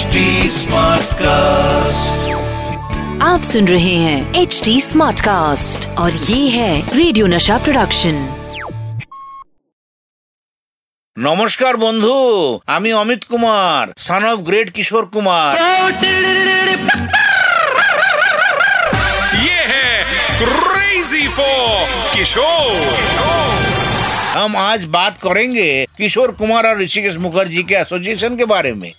HD Smartcast. आप सुन रहे हैं एच डी स्मार्ट कास्ट और ये है रेडियो नशा प्रोडक्शन নমস্কার বন্ধু আমি Amit Kumar son of great Kishore Kumar ये है क्रेजी फॉर किशोर हम आज बात करेंगे किशोर कुमार और ऋषिकेश मुखर्जी के एसोसिएशन के बारे में।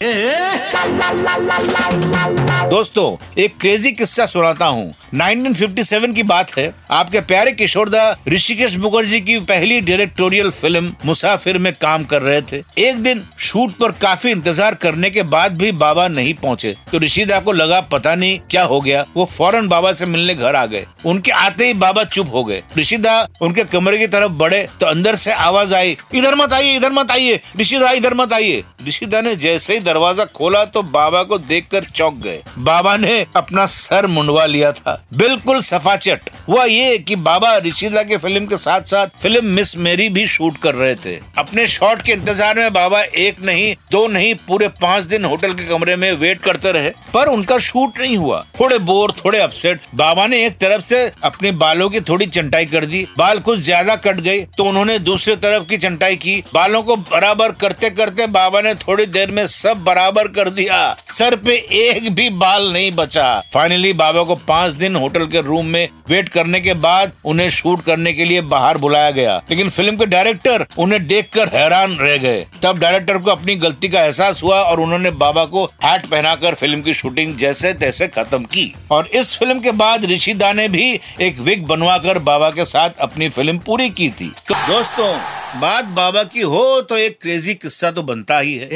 दोस्तों, एक क्रेजी किस्सा सुनाता हूँ। 1957 की बात है। आपके प्यारे किशोरदा ऋषिकेश मुखर्जी की पहली डायरेक्टोरियल फ़िल्म मुसाफिर में काम कर रहे थे। एक दिन शूट पर काफ़ी इंतज़ार करने के बाद भी बाबा नहीं पहुँचे। तो ऋषिदा को लगा, पता नहीं क्या हो गया। वो फ़ौरन बाबा से मिलने घर आ गए। उनके आते ही बाबा चुप हो गए। ऋषिदा उनके कमरे की तरफ़ बढ़े तो अंदर से आवाज़ आई इधर मत आइए इधर मत आइए ऋषिदा इधर मत आइए। ऋषिदा ने जैसे ही दरवाज़ा खोला तो बाबा को देखकर चौंक गए। बाबा ने अपना सर मुंडवा लिया था। बिल्कुल सफाचट। हुआ ये कि बाबा ऋषिदा के फ़िल्म के साथ साथ फ़िल्म मिस मेरी भी शूट कर रहे थे। अपने शॉट के इंतज़ार में बाबा एक नहीं, दो नहीं, पूरे पाँच दिन होटल के कमरे में वेट करते रहे। पर उनका शूट नहीं हुआ। थोड़े बोर, थोड़े अपसेट। बाबा ने एक तरफ़ से अपने बालों की थोड़ी चंटाई कर दी। बाल कुछ ज़्यादा कट गए तो उन्होंने दूसरी तरफ़ की चंटाई की। बालों को बराबर करते करते बाबा ने थोड़ी देर में सब बराबर कर दिया। सर पे एक भी बाल नहीं बचा। फाइनली बाबा को पाँच दिन होटल के रूम में वेट करने के बाद उन्हें शूट करने के लिए बाहर बुलाया गया। लेकिन फ़िल्म के डायरेक्टर उन्हें देखकर हैरान रह गए। तब डायरेक्टर को अपनी गलती का एहसास हुआ और उन्होंने बाबा को हैट पहनाकर फ़िल्म की शूटिंग जैसे तैसे खत्म की। और इस फ़िल्म के बाद ऋषिदा ने भी एक विग बनवाकर बाबा के साथ अपनी फ़िल्म पूरी की थी। तो दोस्तों बात बाबा की हो तो एक क्रेजी किस्सा तो बनता ही है।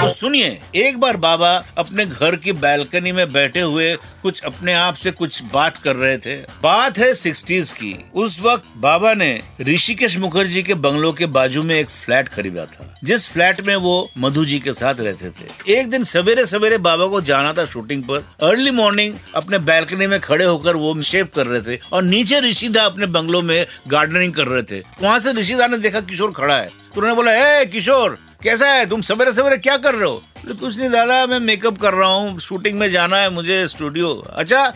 तो सुनिए एक बार बाबा अपने घर की बैल्कनी में बैठे हुए कुछ अपने आप से कुछ बात कर रहे थे। बात है सिक्सटीज की। उस वक्त बाबा ने ऋषिकेश मुखर्जी के बंगलों के बाजू में एक फ्लैट खरीदा था जिस फ्लैट में वो मधु जी के साथ रहते थे। एक दिन सवेरे सवेरे बाबा को जाना था शूटिंग पर। अर्ली मॉर्निंग अपने बैल्कनी में खड़े होकर वो शेव कर रहे थे और नीचे ऋषिदा अपने बंगलों में गार्डनिंग कर रहे थे। वहाँ से ऋषिदा ने देखा किशोर खड़ा है। तो उन्होंने बोला, ए, किशोर, कैसा है? तुम सवेरे सवेरे क्या कर रहे हो? कुछ नहीं, दादा, मैं मेकअप कर रहा हूँ। शूटिंग में जाना है मुझे स्टूडियो अच्छा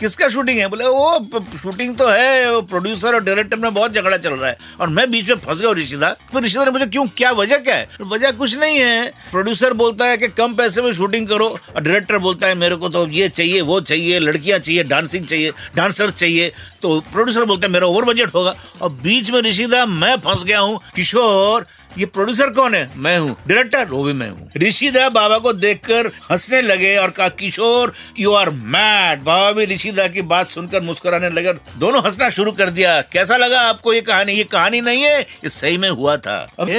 किसका शूटिंग है? बोले वो शूटिंग तो है, वो प्रोड्यूसर और डायरेक्टर में बहुत झगड़ा चल रहा है। और मैं बीच में फंस गया ऋषिदा। फिर ऋषिदा ने मुझे, क्यों, क्या वजह क्या है? वजह कुछ नहीं है। प्रोड्यूसर बोलता है कि कम पैसे में शूटिंग करो और डायरेक्टर बोलता है, मेरे को तो ये चाहिए, वो चाहिए, लड़कियाँ चाहिए डांसिंग चाहिए डांसर चाहिए। तो प्रोड्यूसर बोलता है, मेरा ओवर बजट होगा। और बीच में ऋषिदा, मैं फंस गया हूँ। किशोर ये प्रोड्यूसर कौन है? मैं हूँ। डायरेक्टर वो भी मैं हूँ। ऋषिदा बाबा को देखकर हंसने लगे और कहा किशोर यू आर मैड बाबा भी ऋषिदा की बात सुनकर मुस्कुराने लगे दोनों हंसना शुरू कर दिया। कैसा लगा आपको ये कहानी? ये कहानी नहीं है ये सही में हुआ था। अब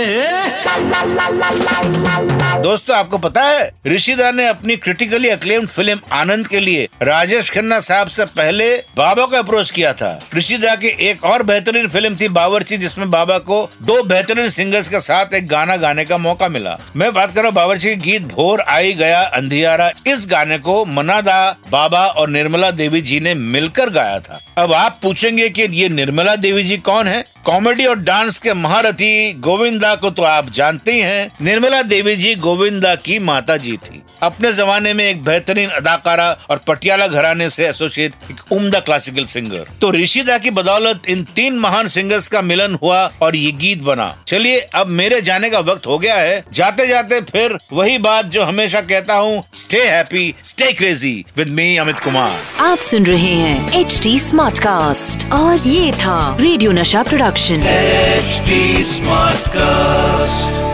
दोस्तों आपको पता है ऋषिदा ने अपनी क्रिटिकली अक्लेम्ड फ़िल्म आनंद के लिए राजेश खन्ना साहब से पहले बाबा को अप्रोच किया था। ऋषिदा की एक और बेहतरीन फ़िल्म थी बावर्ची जिसमें बाबा को दो बेहतरीन सिंगर्स के साथ एक गाना गाने का मौका मिला। मैं बात कर रहा हूँ बावर्ची गीत, भोर आई गया अंधियारा। इस गाने को मनादा बाबा और निर्मला देवी जी ने मिलकर गाया था। अब आप पूछेंगे कि ये निर्मला देवी जी कौन है? कॉमेडी और डांस के महारथी गोविंदा को तो आप जानते ही हैं। निर्मला देवी जी गोविंदा की माता जी थी। अपने जमाने में एक बेहतरीन अदाकारा और पटियाला घराने से एसोसिएट एक उम्दा क्लासिकल सिंगर। तो ऋषिदा की बदौलत इन तीन महान सिंगर्स का मिलन हुआ और ये गीत बना। चलिए, अब मेरे जाने का वक्त हो गया है। जाते जाते फिर वही बात जो हमेशा कहता हूँ stay happy stay crazy with me Amit Kumar आप सुन रहे हैं एच डी स्मार्ट कास्ट और ये था रेडियो नशा प्रोडक्शन स्मार्ट Smartcast.